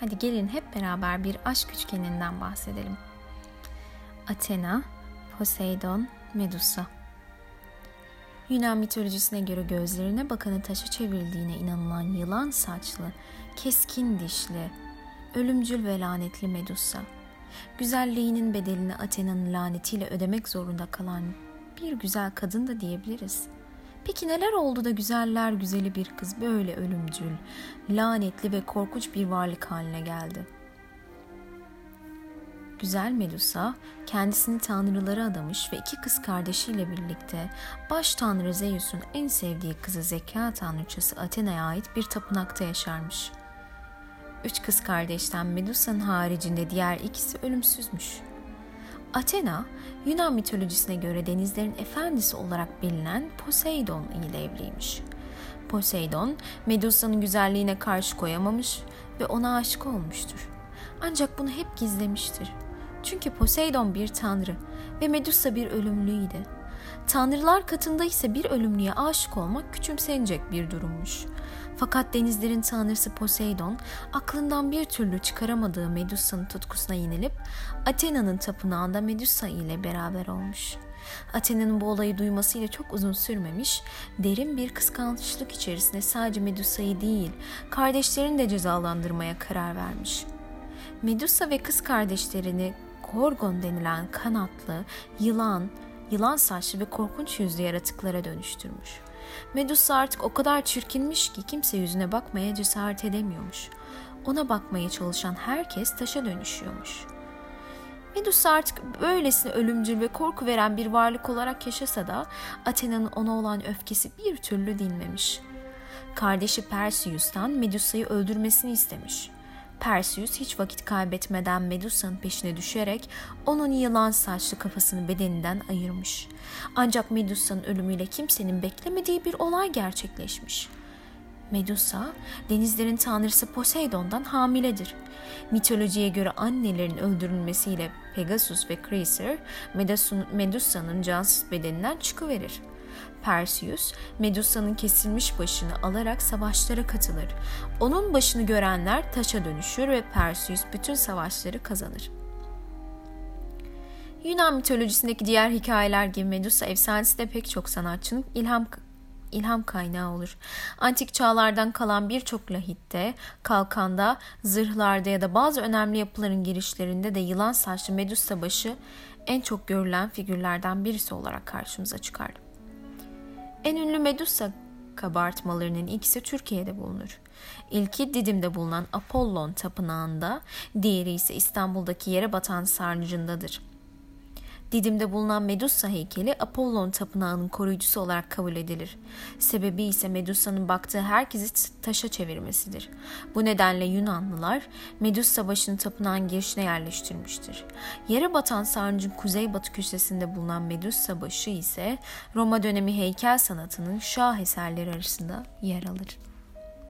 Hadi gelin hep beraber bir aşk üçgeninden bahsedelim. Athena, Poseidon, Medusa. Yunan mitolojisine göre gözlerine bakanı taşa çevrildiğine inanılan yılan saçlı, keskin dişli, ölümcül ve lanetli Medusa. Güzelliğinin bedelini Athena'nın lanetiyle ödemek zorunda kalan bir güzel kadın da diyebiliriz. Peki neler oldu da güzeller güzeli bir kız böyle ölümcül, lanetli ve korkunç bir varlık haline geldi?'' Güzel Medusa kendisini tanrılara adamış ve iki kız kardeşiyle birlikte baş tanrı Zeus'un en sevdiği kızı zeka tanrıçası Athena'ya ait bir tapınakta yaşarmış. Üç kız kardeşten Medusa'nın haricinde diğer ikisi ölümsüzmüş. Athena, Yunan mitolojisine göre denizlerin efendisi olarak bilinen Poseidon ile evliymiş. Poseidon, Medusa'nın güzelliğine karşı koyamamış ve ona aşık olmuştur. Ancak bunu hep gizlemiştir. Çünkü Poseidon bir tanrı ve Medusa bir ölümlüydi. Tanrılar katında ise bir ölümlüye aşık olmak küçümsenecek bir durummuş. Fakat denizlerin tanrısı Poseidon aklından bir türlü çıkaramadığı Medusa'nın tutkusuna yenilip Athena'nın tapınağında Medusa ile beraber olmuş. Athena'nın bu olayı duymasıyla çok uzun sürmemiş, derin bir kıskançlık içerisinde sadece Medusa'yı değil, kardeşlerini de cezalandırmaya karar vermiş. Medusa ve kız kardeşlerini Gorgon denilen kanatlı, yılan, yılan saçlı ve korkunç yüzlü yaratıklara dönüştürmüş. Medusa artık o kadar çirkinmiş ki kimse yüzüne bakmaya cesaret edemiyormuş. Ona bakmaya çalışan herkes taşa dönüşüyormuş. Medusa artık böylesine ölümcül ve korku veren bir varlık olarak yaşasa da Athena'nın ona olan öfkesi bir türlü dinmemiş. Kardeşi Perseus'tan Medusa'yı öldürmesini istemiş. Perseus hiç vakit kaybetmeden Medusa'nın peşine düşerek onun yılan saçlı kafasını bedeninden ayırmış. Ancak Medusa'nın ölümüyle kimsenin beklemediği bir olay gerçekleşmiş. Medusa, denizlerin tanrısı Poseidon'dan hamiledir. Mitolojiye göre annelerin öldürülmesiyle Pegasus ve Chryser, Medusa'nın cansız bedeninden çıkıverir. Perseus, Medusa'nın kesilmiş başını alarak savaşlara katılır. Onun başını görenler taşa dönüşür ve Perseus bütün savaşları kazanır. Yunan mitolojisindeki diğer hikayeler gibi Medusa efsanesi de pek çok sanatçının ilham ilham kaynağı olur. Antik çağlardan kalan birçok lahitte, kalkanda, zırhlarda ya da bazı önemli yapıların girişlerinde de yılan saçlı Medusa başı en çok görülen figürlerden birisi olarak karşımıza çıkar. En ünlü Medusa kabartmalarının ikisi Türkiye'de bulunur. İlki Didim'de bulunan Apollon Tapınağı'nda, diğeri ise İstanbul'daki yere batan sarnıcındadır. Didim'de bulunan Medusa heykeli Apollon tapınağının koruyucusu olarak kabul edilir. Sebebi ise Medusa'nın baktığı herkesi taşa çevirmesidir. Bu nedenle Yunanlılar Medusa başını tapınağın girişine yerleştirmiştir. Yere batan sarnıcın kuzeybatı köşesinde bulunan Medusa başı ise Roma dönemi heykel sanatının şah eserleri arasında yer alır.